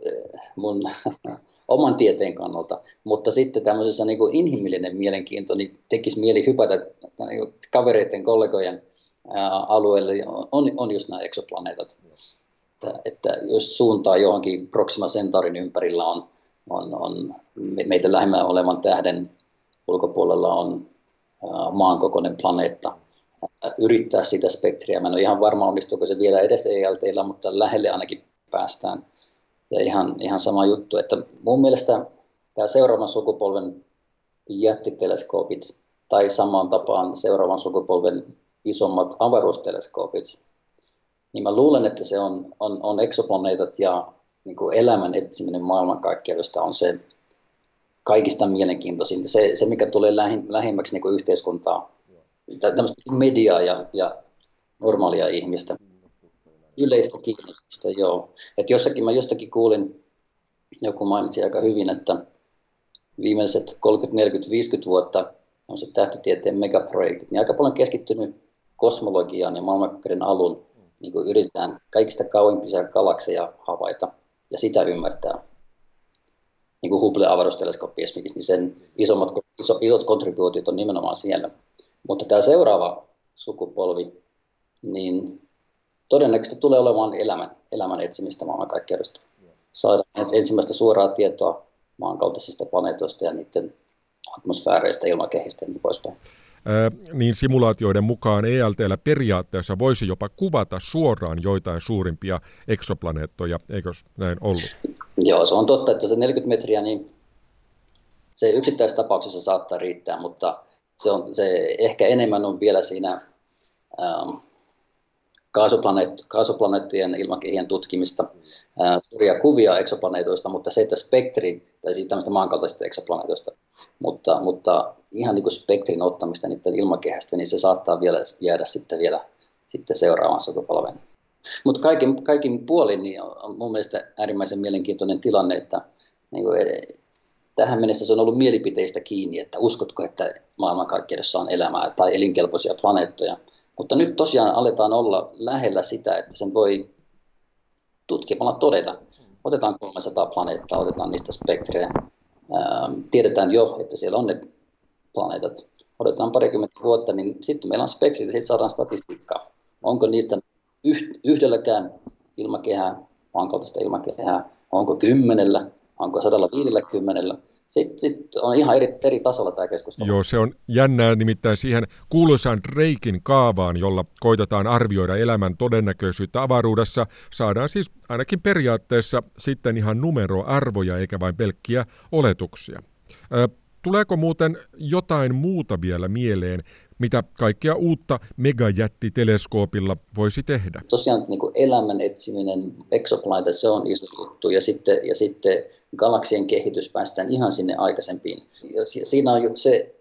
mun [laughs] oman tieteen kannalta, mutta sitten tämmöisessä niin kuin inhimillinen mielenkiinto, niin tekisi mieli hypätä niin kavereiden, kollegojen alueelle, on, on just nämä eksoplaneetat. Että, että jos suuntaa johonkin Proxima Centaurin ympärillä on, on, on meitä lähemmän olevan tähden ulkopuolella on maan kokoinen planeetta, yrittää sitä spektriä. Mä en ole ihan varma, onnistuuko se vielä edes ELTllä, mutta lähelle ainakin päästään. Ja ihan, ihan sama juttu, että mun mielestä tämä seuraavan sukupolven jättiteleskoopit tai samaan tapaan seuraavan sukupolven isommat avaruusteleskoopit, niin mä luulen, että se on, on, on eksoplaneetat ja niin kuin elämän etsiminen maailmankaikkeudesta on se kaikista mielenkiintoisinta. Se, se mikä tulee lähin, lähimmäksi niin kuin yhteiskuntaa, tämmöistä mediaa ja, ja normaalia ihmistä. Yleistä kiinnostusta, joo. Et jossakin mä jostakin kuulin, joku mainitsi aika hyvin, että viimeiset 30, 40, 50 vuotta on se tähtitieteen megaprojektit, niin aika paljon keskittynyt kosmologiaan ja maailmankaikkeuden alun, niin kuin yritetään kaikista kauimpisia galakseja havaita ja sitä ymmärtää niin kuin Hubble-avaruusteleskooppi esimerkiksi, niin sen isommat, iso, isot kontribuutiot on nimenomaan siellä. Mutta tämä seuraava sukupolvi, niin todennäköisesti tulee olemaan elämän, elämän etsimistä maailmankaikkeudesta. Saada ensimmäistä suoraa tietoa maankaltaisista planeetoista ja niiden atmosfääreistä, ilmakehistä ja niin poispäin. Niin simulaatioiden mukaan ELTllä periaatteessa voisi jopa kuvata suoraan joitain suurimpia eksoplaneettoja, eikö näin ollut? Joo, se on totta, että se 40 metriä, niin se yksittäisessä tapauksessa saattaa riittää, mutta se, on, se ehkä enemmän on vielä siinä ähm, kaasuplaneet, kaasuplaneettien ilmakehien tutkimista, äh, suuria kuvia eksoplaneetoista, mutta se, että spektri, tai siis tämmöistä maankaltaisista eksoplaneetoista, mutta, mutta ihan niin kuin spektrin ottamista niiden ilmakehästä, niin se saattaa vielä jäädä sitten vielä sitten seuraavan sukupolven mutta kaikin, kaikin puolin niin on mun mielestä äärimmäisen mielenkiintoinen tilanne, että niin kuin tähän mennessä se on ollut mielipiteistä kiinni, että uskotko, että maailmankaikkeudessa on elämää tai elinkelpoisia planeettoja. Mutta nyt tosiaan aletaan olla lähellä sitä, että sen voi tutkimalla todeta. Otetaan 300 planeettaa, otetaan niistä spektrejä. Tiedetään jo, että siellä on ne planeetat. Odotetaan parikymmentä vuotta, niin sitten meillä on spektrit ja sitten saadaan statistiikkaa. Onko niistä yhdelläkään ilmakehää, maankaltaista ilmakehää, onko kymmenellä, onko 150. Sitten sit on ihan eri, eri tasolla tämä keskustelu. Joo, se on jännää nimittäin siihen kuuluisaan Dreikin kaavaan, jolla koitetaan arvioida elämän todennäköisyyttä avaruudessa. Saadaan siis ainakin periaatteessa sitten ihan numeroarvoja eikä vain pelkkiä oletuksia. Tuleeko muuten jotain muuta vielä mieleen, mitä kaikkea uutta megajättiteleskoopilla voisi tehdä? Tosiaan niin kuin elämän etsiminen, exoplanet, se on iso juttu. Ja sitten, ja sitten galaksien kehitys päästään ihan sinne aikaisempiin. Ja siinä on se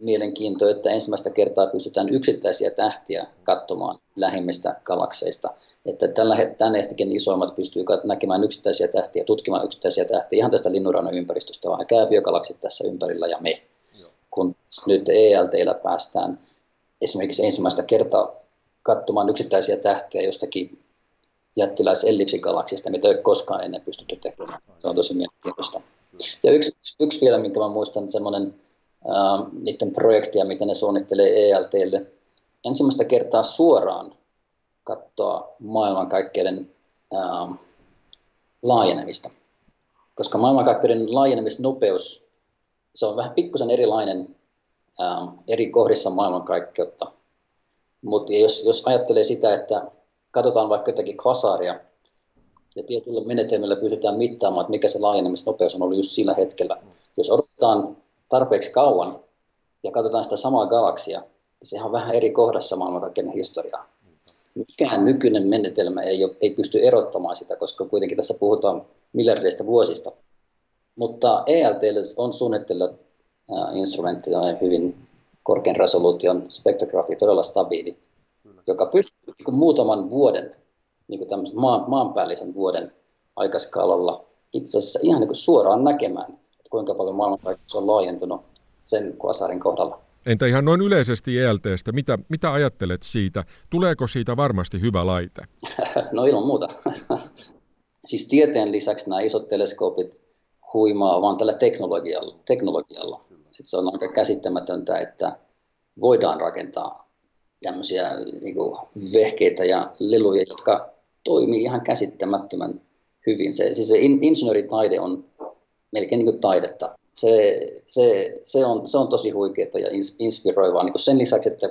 mielenkiinto, että ensimmäistä kertaa pystytään yksittäisiä tähtiä katsomaan lähimmistä galakseista. Että tällä, tämän hetken isoimmat pystyy näkemään yksittäisiä tähtiä, tutkimaan yksittäisiä tähtiä ihan tästä linnunrannan ympäristöstä, vaan kääpiögalaksit tässä ympärillä ja me. Joo. Kun nyt ELTllä päästään esimerkiksi ensimmäistä kertaa katsomaan yksittäisiä tähtiä jostakin jättiläisellipsigalaksista, mitä ei ole koskaan ennen pystytty tekemään. Se on tosi mielenkiintoista. Ja yksi, yksi vielä, minkä mä muistan, semmoinen äh, niiden projektia, mitä ne suunnittelee ELTlle. Ensimmäistä kertaa suoraan katsoa maailmankaikkeuden ähm, laajenemista. Koska maailmankaikkeuden laajenemisnopeus, se on vähän pikkusen erilainen ähm, eri kohdissa maailmankaikkeutta. Mutta jos, jos ajattelee sitä, että katsotaan vaikka jotakin kvasaaria, ja tietyllä menetelmillä pystytään mittaamaan, että mikä se laajenemisnopeus on ollut just sillä hetkellä. Jos odotetaan tarpeeksi kauan ja katsotaan sitä samaa galaksia, niin sehän on vähän eri kohdassa maailmankaikkeuden historiaa. mikään nykyinen menetelmä ei, ole, ei pysty erottamaan sitä, koska kuitenkin tässä puhutaan miljardeista vuosista. Mutta ELT on suunnitteilla instrumentti, hyvin korkean resoluution spektrografi, todella stabiili, joka pystyy niin muutaman vuoden, niin kuin maan, maanpäällisen vuoden aikaskaalalla itse asiassa ihan niin kuin suoraan näkemään, että kuinka paljon maailmankaikkeus on laajentunut sen kuasarin kohdalla. Entä ihan noin yleisesti ELTstä, mitä, mitä ajattelet siitä? Tuleeko siitä varmasti hyvä laite? [laughs] no ilman muuta. [laughs] siis tieteen lisäksi nämä isot teleskoopit huimaa vaan tällä teknologialla. teknologialla. Et se on aika käsittämätöntä, että voidaan rakentaa tämmöisiä niin kuin vehkeitä ja leluja, jotka toimii ihan käsittämättömän hyvin. Se, siis se in, insinööritaide on melkein niin kuin taidetta. Se, se, se, on, se on tosi huikeaa ja inspiroivaa. Niin sen lisäksi, että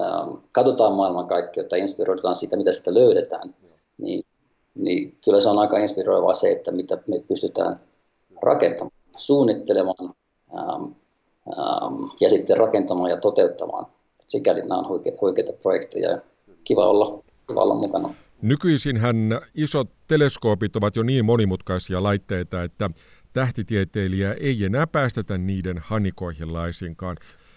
ähm, katsotaan maailmankaikkeutta ja inspiroidaan siitä, mitä sitä löydetään, niin, niin kyllä se on aika inspiroivaa se, että mitä me pystytään rakentamaan, suunnittelemaan ähm, ähm, ja sitten rakentamaan ja toteuttamaan. Sikäli nämä on huikeita, huikeita projekteja ja kiva olla, kiva olla mukana. Nykyisinhän isot teleskoopit ovat jo niin monimutkaisia laitteita, että tähtitieteilijä ei enää päästetä niiden hanikoihin laisinkaan.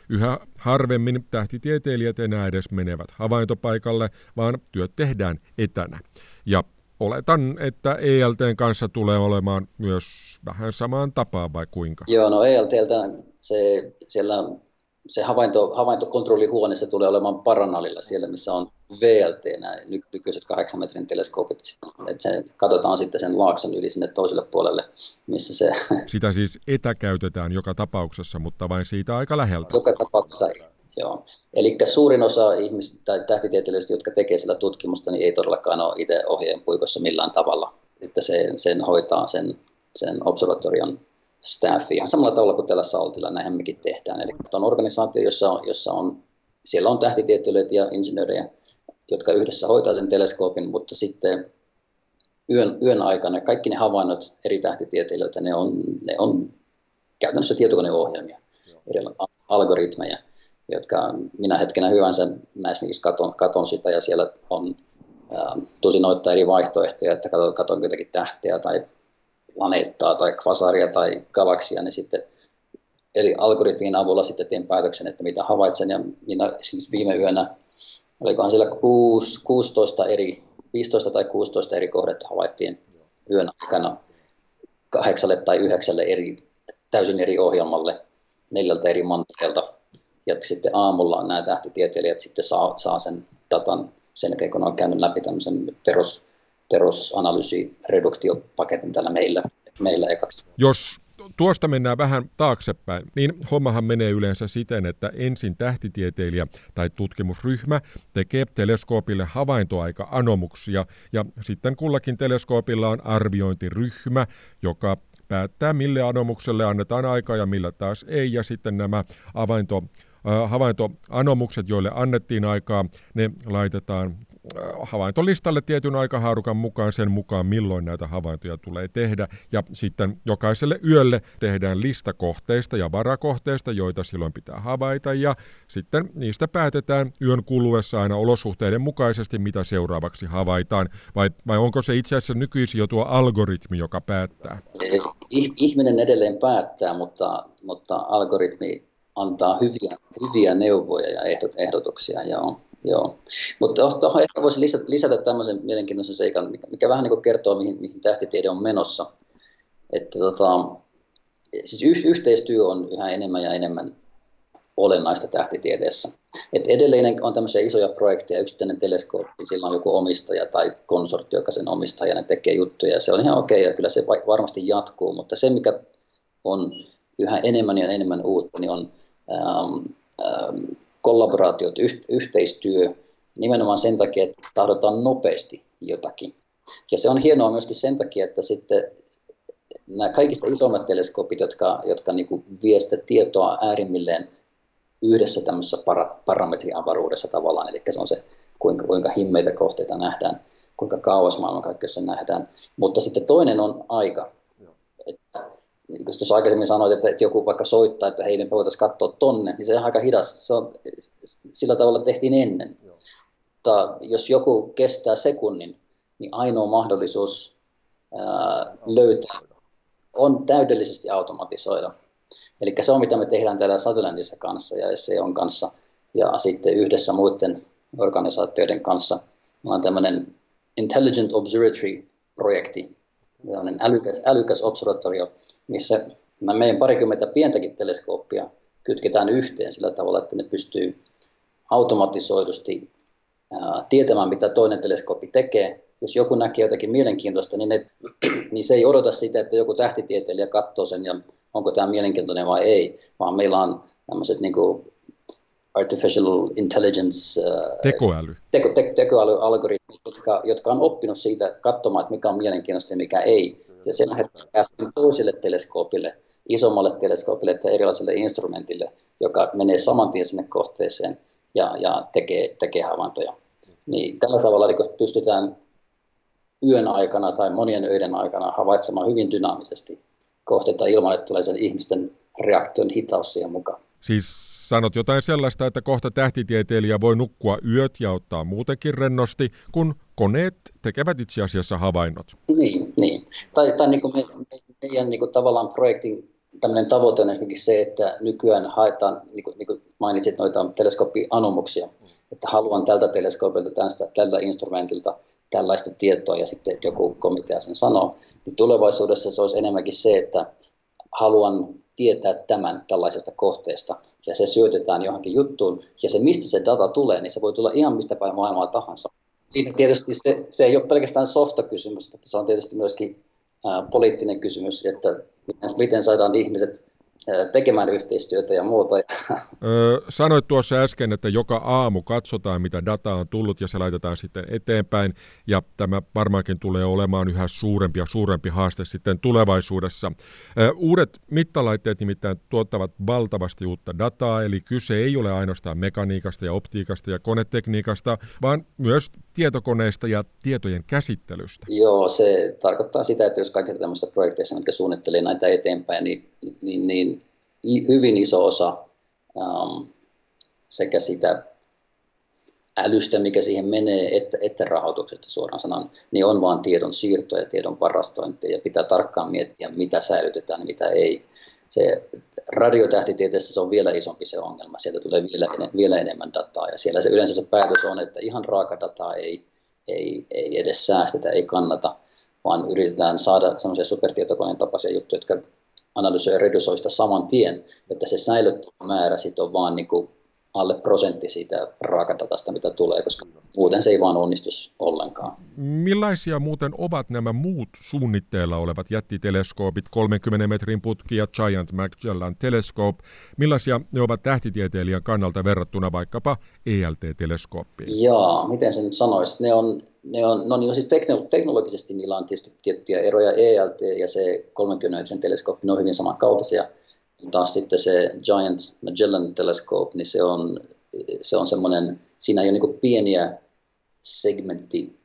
Yhä harvemmin tähtitieteilijät enää edes menevät havaintopaikalle, vaan työt tehdään etänä. Ja oletan, että ELTn kanssa tulee olemaan myös vähän samaan tapaan vai kuinka? Joo, no ELTltä se, siellä se havainto, havaintokontrollihuoneessa tulee olemaan Paranalilla, siellä missä on VLT, nämä nykyiset kahdeksan metrin teleskoopit. Että se, katsotaan sitten sen laakson yli sinne toiselle puolelle, missä se... Sitä siis etäkäytetään joka tapauksessa, mutta vain siitä aika läheltä. Joka tapauksessa, joo. Eli suurin osa ihmisistä tai tähtitieteilijöistä, jotka tekee sillä tutkimusta, niin ei todellakaan ole itse ohjeen puikossa millään tavalla. Että se, sen hoitaa sen, sen observatorion staffi ihan samalla tavalla kuin tällä Saltilla, näinhän mekin tehdään. Eli on organisaatio, jossa on, jossa on siellä on tähtitieteilijöitä ja insinöörejä, jotka yhdessä hoitaa sen teleskoopin, mutta sitten yön, yön aikana kaikki ne havainnot eri tähtitieteilijöitä, ne on, ne on käytännössä tietokoneohjelmia, eri algoritmeja, jotka minä hetkenä hyvänsä, mä esimerkiksi katon, katon sitä ja siellä on ää, noita eri vaihtoehtoja, että katon, katon jotakin tähteä tai planeettaa tai kvasaria tai galaksia, niin sitten eli algoritmien avulla sitten teen päätöksen, että mitä havaitsen. Ja minä siis viime yönä, olikohan siellä 6, 16 eri, 15 tai 16 eri kohdetta havaittiin yön aikana kahdeksalle tai yhdeksälle eri, täysin eri ohjelmalle neljältä eri mantereelta. Ja sitten aamulla nämä tähtitieteilijät sitten saa, saa sen datan sen jälkeen, kun on käynyt läpi tämmöisen perus, perusanalyysi reduktiopaketin täällä meillä, meillä ekaksi. Jos tuosta mennään vähän taaksepäin, niin hommahan menee yleensä siten, että ensin tähtitieteilijä tai tutkimusryhmä tekee teleskoopille havaintoaika-anomuksia ja sitten kullakin teleskoopilla on arviointiryhmä, joka päättää mille anomukselle annetaan aikaa ja millä taas ei ja sitten nämä avainto havaintoanomukset, joille annettiin aikaa, ne laitetaan havaintolistalle tietyn aikahaarukan mukaan sen mukaan, milloin näitä havaintoja tulee tehdä. Ja sitten jokaiselle yölle tehdään lista kohteista ja varakohteista, joita silloin pitää havaita. Ja sitten niistä päätetään yön kuluessa aina olosuhteiden mukaisesti, mitä seuraavaksi havaitaan. Vai, vai onko se itse asiassa nykyisin jo tuo algoritmi, joka päättää? Ihminen edelleen päättää, mutta, mutta algoritmi antaa hyviä, hyviä neuvoja ja ehdot, ehdotuksia. Joo. Joo, mutta tuohon ehkä voisi lisätä, lisätä tämmöisen mielenkiintoisen seikan, mikä, mikä vähän niin kertoo, mihin, mihin tähtitiede on menossa. Että tota, siis yh, yhteistyö on yhä enemmän ja enemmän olennaista tähtitieteessä. Et edelleen on tämmöisiä isoja projekteja, yksittäinen teleskooppi, sillä on joku omistaja tai konsortti, joka sen omistaa ja ne tekee juttuja. Ja se on ihan okei okay, ja kyllä se varmasti jatkuu, mutta se mikä on yhä enemmän ja enemmän uutta, niin on ähm, ähm, kollaboraatiot, yhteistyö, nimenomaan sen takia, että tahdotaan nopeasti jotakin. Ja se on hienoa myöskin sen takia, että sitten nämä kaikista isommat teleskoopit, jotka, jotka niin kuin vie sitä tietoa äärimmilleen yhdessä tämmöisessä para, parametriavaruudessa tavallaan, eli se on se, kuinka, kuinka himmeitä kohteita nähdään, kuinka kauas maailmankaikkeudessa nähdään. Mutta sitten toinen on aika. Että niin kuin tuossa aikaisemmin sanoit, että, että joku vaikka soittaa, että hei, me voitaisiin katsoa tonne, niin se on aika hidas. Se on, sillä tavalla tehtiin ennen. Joo. mutta jos joku kestää sekunnin, niin ainoa mahdollisuus ää, löytää on täydellisesti automatisoida. Eli se on mitä me tehdään täällä Sutherlandissa kanssa ja SEOn kanssa ja sitten yhdessä muiden organisaatioiden kanssa. Meillä on tämmöinen Intelligent Observatory-projekti, tämmöinen älykäs, älykäs observatorio, missä meidän parikymmentä pientäkin teleskooppia kytketään yhteen sillä tavalla, että ne pystyy automatisoidusti ää, tietämään, mitä toinen teleskooppi tekee. Jos joku näkee jotakin mielenkiintoista, niin, ne, [clears throat] niin se ei odota sitä, että joku tähtitieteilijä katsoo sen ja onko tämä mielenkiintoinen vai ei, vaan meillä on tämmöiset niin kuin artificial intelligence, tekoäly, teko, te, tekoälyalgoritmit, jotka, jotka on oppinut siitä katsomaan, että mikä on mielenkiintoista ja mikä ei. Ja se lähettää toiselle teleskoopille, isommalle teleskoopille tai erilaiselle instrumentille, joka menee saman tien sinne kohteeseen ja, ja tekee, tekee havaintoja. Niin tällä tavalla niin pystytään yön aikana tai monien öiden aikana havaitsemaan hyvin dynaamisesti kohteita ilman, että tulee sen ihmisten reaktion hitaus siihen mukaan. Siis sanot jotain sellaista, että kohta tähtitieteilijä voi nukkua yöt ja ottaa muutenkin rennosti, kun koneet tekevät itse asiassa havainnot. Niin, niin. Tai, tai niin kuin me, meidän niin kuin tavallaan projektin tämmöinen tavoite on esimerkiksi se, että nykyään haetaan, niin kuin, niin kuin mainitsit noita teleskooppianomuksia, että haluan tältä teleskoopilta, tästä, tällä instrumentilta tällaista tietoa ja sitten joku komitea sen sanoo, niin tulevaisuudessa se olisi enemmänkin se, että haluan tietää tämän tällaisesta kohteesta ja se syötetään johonkin juttuun ja se mistä se data tulee, niin se voi tulla ihan mistä päin maailmaa tahansa. Siinä tietysti se, se ei ole pelkästään softa-kysymys, mutta se on tietysti myöskin ää, poliittinen kysymys, että miten, miten saadaan ihmiset tekemään yhteistyötä ja muuta. Sanoit tuossa äsken, että joka aamu katsotaan, mitä dataa on tullut ja se laitetaan sitten eteenpäin. Ja tämä varmaankin tulee olemaan yhä suurempi ja suurempi haaste sitten tulevaisuudessa. Uudet mittalaitteet nimittäin tuottavat valtavasti uutta dataa, eli kyse ei ole ainoastaan mekaniikasta ja optiikasta ja konetekniikasta, vaan myös tietokoneista ja tietojen käsittelystä. Joo, se tarkoittaa sitä, että jos kaikista tämmöistä projekteista, mitkä suunnittelee näitä eteenpäin, niin, niin, niin hyvin iso osa um, sekä sitä älystä, mikä siihen menee, että, että rahoituksesta suoraan sanan, niin on vain tiedon siirto ja tiedon varastointi ja pitää tarkkaan miettiä, mitä säilytetään ja mitä ei. Se radiotähtitieteessä se on vielä isompi se ongelma, sieltä tulee vielä, vielä enemmän dataa. Ja siellä se yleensä se päätös on, että ihan raaka dataa ei, ei, ei edes säästetä, ei kannata, vaan yritetään saada semmoisia supertietokoneen tapaisia juttuja, jotka analysoi ja redusoi sitä saman tien, että se säilyttävä määrä sit on vaan niin kuin alle prosentti siitä raakadatasta, mitä tulee, koska muuten se ei vaan onnistu ollenkaan. Millaisia muuten ovat nämä muut suunnitteilla olevat jättiteleskoopit, 30 metrin putki ja Giant Magellan Telescope, millaisia ne ovat tähtitieteilijän kannalta verrattuna vaikkapa ELT-teleskooppiin? Joo, miten sen sanoisi? Ne on, ne on, no, niin on siis teknologisesti niillä on tietysti tiettyjä eroja. ELT ja se 30 metrin teleskooppi, ne on hyvin samankaltaisia taas sitten se Giant Magellan Telescope, niin se on, se on semmoinen, siinä ei ole niin pieniä segmentti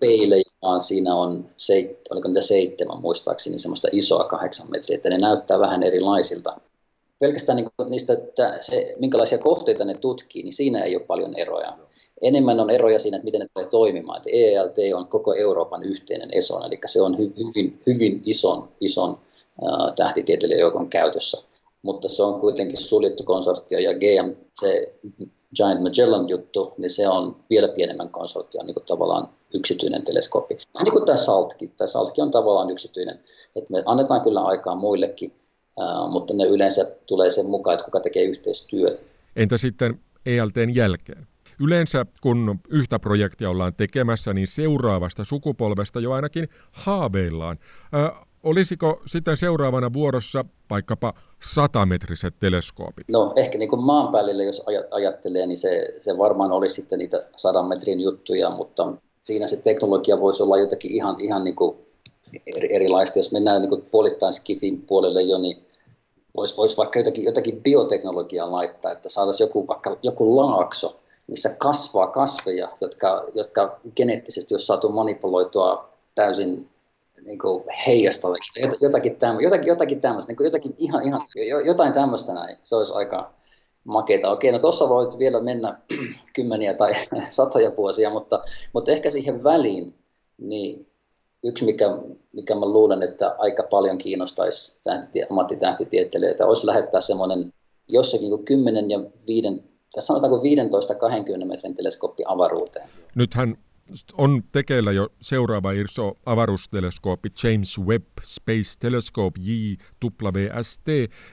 peilejä, vaan siinä on, seit, oliko niitä seitsemän muistaakseni, semmoista isoa kahdeksan metriä, että ne näyttää vähän erilaisilta. Pelkästään niin niistä, että se, minkälaisia kohteita ne tutkii, niin siinä ei ole paljon eroja. Enemmän on eroja siinä, että miten ne tulee toimimaan. Että ELT on koko Euroopan yhteinen ESON, eli se on hyvin, hyvin ison, ison tähtitieteilijäjoukon käytössä. Mutta se on kuitenkin suljettu konsortio ja GM, se Giant Magellan juttu, niin se on vielä pienemmän konsortion niin kuin tavallaan yksityinen teleskooppi. Vähän niin kuin tämä SALTkin. Tämä SALTkin on tavallaan yksityinen. että me annetaan kyllä aikaa muillekin, ää, mutta ne yleensä tulee sen mukaan, että kuka tekee yhteistyötä. Entä sitten ELTn jälkeen? Yleensä kun yhtä projektia ollaan tekemässä, niin seuraavasta sukupolvesta jo ainakin haaveillaan. Ää, Olisiko sitten seuraavana vuorossa vaikkapa satametriset teleskoopit? No ehkä niin kuin maanpäällille, jos ajattelee, niin se, se varmaan olisi sitten niitä sadan metrin juttuja, mutta siinä se teknologia voisi olla jotakin ihan, ihan niin kuin erilaista. Jos mennään niin kuin puolittain skifin puolelle jo, niin voisi vois vaikka jotakin, jotakin bioteknologiaa laittaa, että saataisiin joku, vaikka joku laakso, missä kasvaa kasveja, jotka, jotka geneettisesti olisi saatu manipuloitua täysin niin kuin heijastaviksi. Jotakin, tämmö, jotakin, jotakin tämmöistä, niin jotakin ihan, ihan, jotain tämmöistä näin. Se olisi aika, makeita. Okei, no tuossa voit vielä mennä [clears throat] kymmeniä tai [clears throat] satoja vuosia, mutta, mutta ehkä siihen väliin, niin yksi, mikä, mikä mä luulen, että aika paljon kiinnostaisi tähti, ammattitähtitieteilijöitä, olisi lähettää semmoinen jossakin 10 ja 5, tai sanotaanko 15-20 metrin teleskooppi avaruuteen. Nythän on tekeillä jo seuraava iso avaruusteleskooppi James Webb Space Telescope JWST,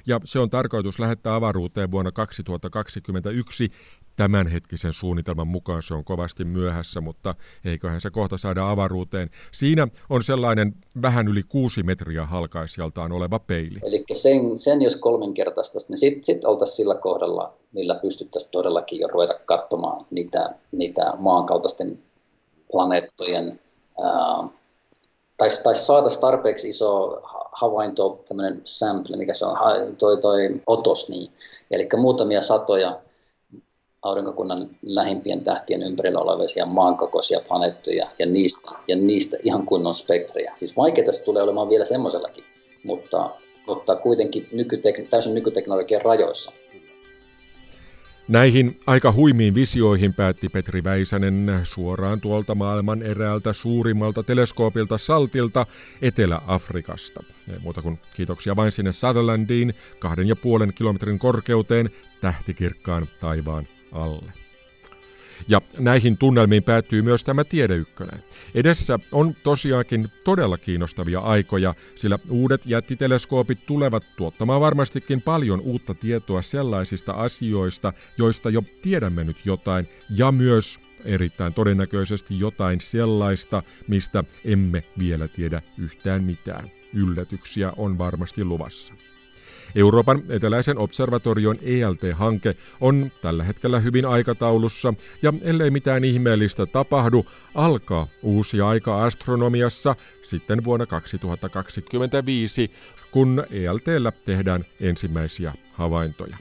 ja se on tarkoitus lähettää avaruuteen vuonna 2021 tämänhetkisen suunnitelman mukaan se on kovasti myöhässä, mutta eiköhän se kohta saada avaruuteen. Siinä on sellainen vähän yli kuusi metriä halkaisijaltaan oleva peili. Eli sen, sen jos kolminkertaista, niin sitten sit oltaisiin sillä kohdalla, millä pystyttäisiin todellakin jo ruveta katsomaan niitä, niitä maankaltaisten planeettojen, tai, tai saada tarpeeksi iso havainto, tämmöinen sample, mikä se on, toi, toi otos, niin. eli muutamia satoja aurinkokunnan lähimpien tähtien ympärillä olevia maankokoisia planeettoja ja niistä, ja niistä ihan kunnon spektrejä. Siis vaikeaa se tulee olemaan vielä semmoisellakin, mutta, mutta kuitenkin nykytek- täysin nykyteknologian rajoissa. Näihin aika huimiin visioihin päätti Petri Väisänen suoraan tuolta maailman eräältä suurimmalta teleskoopilta Saltilta Etelä-Afrikasta. Ei muuta kuin kiitoksia vain sinne Sutherlandiin kahden ja puolen kilometrin korkeuteen tähtikirkkaan taivaan alle. Ja näihin tunnelmiin päättyy myös tämä Tiedeykkönen. Edessä on tosiaankin todella kiinnostavia aikoja, sillä uudet jättiteleskoopit tulevat tuottamaan varmastikin paljon uutta tietoa sellaisista asioista, joista jo tiedämme nyt jotain, ja myös erittäin todennäköisesti jotain sellaista, mistä emme vielä tiedä yhtään mitään. Yllätyksiä on varmasti luvassa. Euroopan eteläisen observatorion ELT-hanke on tällä hetkellä hyvin aikataulussa, ja ellei mitään ihmeellistä tapahdu, alkaa uusi aika astronomiassa sitten vuonna 2025, kun ELTllä tehdään ensimmäisiä havaintoja.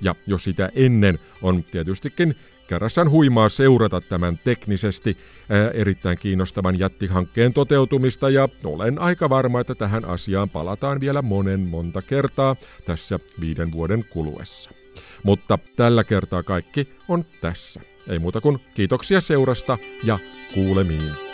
Ja jo sitä ennen on tietystikin Kerrassaan huimaa seurata tämän teknisesti ää, erittäin kiinnostavan jättihankkeen toteutumista ja olen aika varma, että tähän asiaan palataan vielä monen monta kertaa tässä viiden vuoden kuluessa. Mutta tällä kertaa kaikki on tässä. Ei muuta kuin kiitoksia seurasta ja kuulemiin.